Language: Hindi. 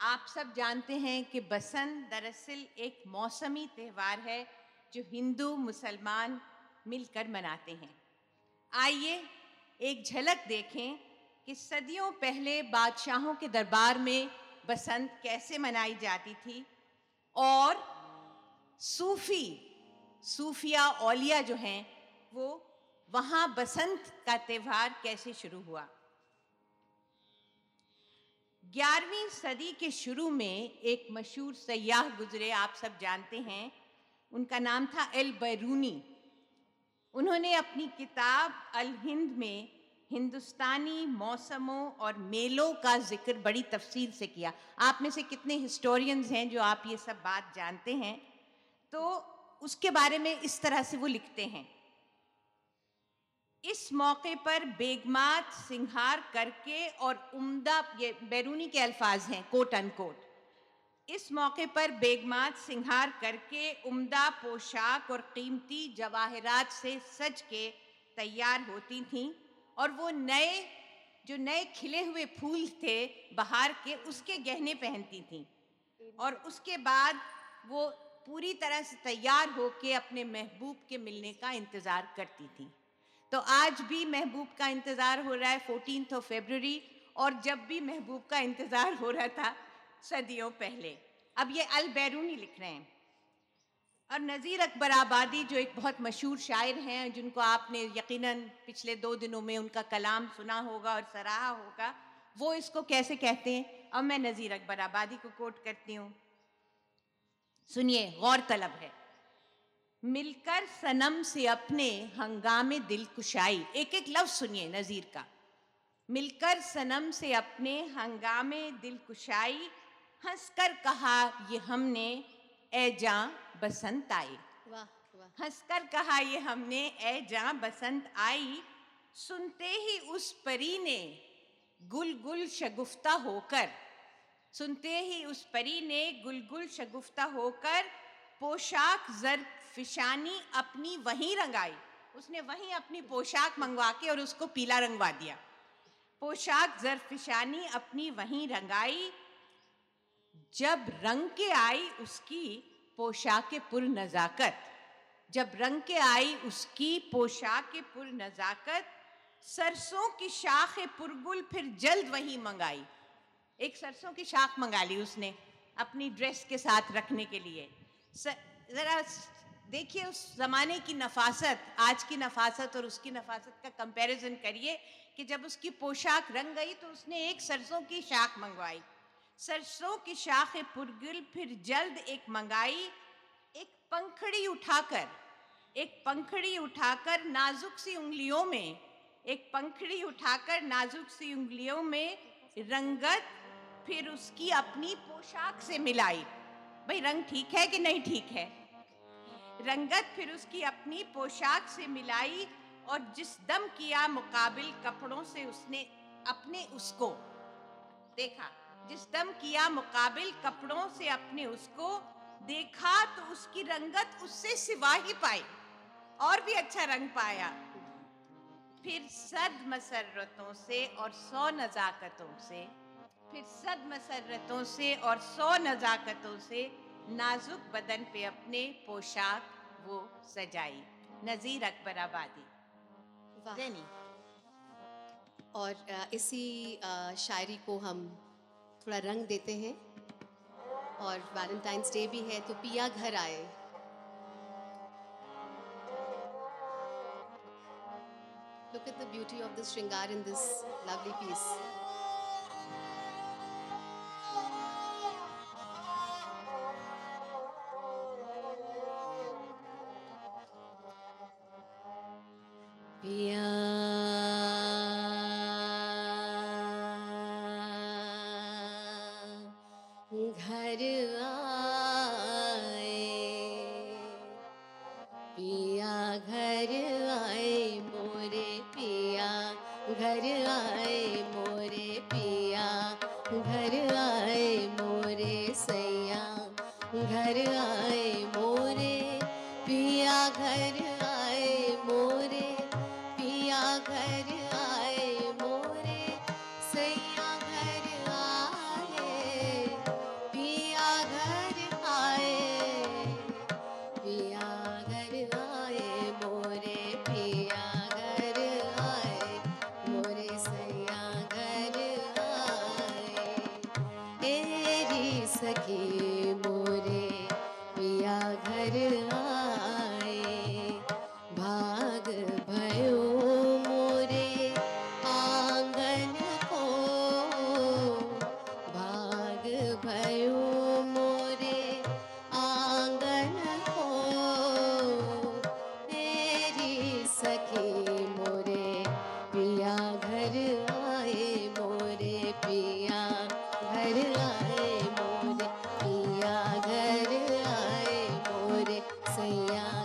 आप सब जानते हैं कि बसंत दरअसल एक मौसमी त्यौहार है, जो हिंदू, मुसलमान मिलकर मनाते हैं। आइए एक झलक देखें कि सदियों पहले बादशाहों के दरबार में बसंत कैसे मनाई जाती थी और सूफी, सूफिया औलिया जो हैं, वो वहाँ बसंत का त्यौहार कैसे शुरू हुआ। ग्यारहवीं सदी के शुरू में एक मशहूर सयाह गुजरे, आप सब जानते हैं। उनका नाम था एल बैरूनी। उन्होंने अपनी किताब अल हिंद में हिंदुस्तानी मौसमों और मेलों का ज़िक्र बड़ी तफसील से किया। आप में से कितने हिस्टोरियंस हैं जो आप ये सब बात जानते हैं? तो उसके बारे में इस तरह से वो लिखते हैं। इस मौके पर बेगमात सिंहार करके और उम्दा ये बैरूनी के अल्फाज हैं कोट अनकोट इस मौके पर बेगमात सिंहार करके उम्दा पोशाक और कीमती जवाहरात से सज के तैयार होती थीं और वो नए, जो नए खिले हुए फूल थे बाहर के, उसके गहने पहनती थीं। और उसके बाद वो पूरी तरह से तैयार होके अपने महबूब के मिलने का इंतज़ार करती थी। तो आज भी महबूब का इंतज़ार हो रहा है फोर्टीन ऑफ़ फेबररी और जब भी महबूब का इंतज़ार हो रहा था सदियों पहले। अब ये अल बैरूनी लिख रहे हैं। और नज़ीर अकबर आबादी जो एक बहुत मशहूर शायर हैं, जिनको आपने यकीनन पिछले दो दिनों में उनका कलाम सुना होगा और सराहा होगा, वो इसको कैसे कहते हैं? अब मैं नज़ीर अकबर आबादी को कोट करती हूँ। सुनिए, गौर तलब है। मिलकर सनम से अपने हंगामे दिल कुशाई एक एक लफ्ज सुनिए नज़ीर का। मिलकर सनम से अपने हंगामे दिल कुशाई हंसकर कहा ये हमने ए जा बसंत आई। वाह वाह। हंसकर कहा ये हमने ए जा बसंत आई। सुनते ही उस परी ने गुल गुल शगुफ्ता होकर सुनते ही उस परी ने गुल गुल शगुफ्ता होकर पोशाक जर फिशानी अपनी वहीं रंगाई। उसने वहीं अपनी पोशाक मंगवा के और उसको पीला रंगवा दिया। पोशाक जरफिशानी अपनी वहीं रंगाई। जब रंग के आई उसकी पोशाक पुर नज़ाकत। जब रंग के आई उसकी पोशाक पुर नज़ाकत, सरसों की शाख पुरगुल फिर जल्द वहीं मंगाई। एक सरसों की शाख मंगा ली उसने अपनी ड्रेस के साथ रखने के लिए। ज़रा देखिए, उस ज़माने की नफासत, आज की नफासत और उसकी नफासत का कंपैरिजन करिए कि जब उसकी पोशाक रंग गई तो उसने एक सरसों की शाख मंगवाई। सरसों की शाख पुरगुल, फिर जल्द एक मंगाई, एक पंखड़ी उठाकर, एक पंखड़ी उठाकर नाजुक सी उंगलियों में, एक पंखड़ी उठाकर नाजुक सी उंगलियों में रंगत फिर उसकी अपनी पोशाक से मिलाई। भाई, रंग ठीक है कि नहीं ठीक है? रंगत फिर उसकी अपनी पोशाक से मिलाई और जिस दम किया मुकाबिल कपड़ों से उसने अपने उसको, देखा, जिस दम किया मुकाबिल कपड़ों से अपने उसको, देखा तो उसकी रंगत उससे सिवा ही पाई और भी अच्छा रंग पाया। फिर सद मसरतों से और सौ नज़ाकतों से, फिर सद मसरतों से और सौ नज़ाकतों से नाजुक बदन पे अपने पोशाक वो सजाई। नज़ीर अकबर आबादी। और इसी शायरी को हम थोड़ा रंग देते हैं। और वैलेंटाइंस डे भी है तो पिया घर आए। Look at the beauty of this shringar in this lovely piece. सके मोरे पिया घर आए। भाग भयो मोरे आँगन को। भाग भयो yeah.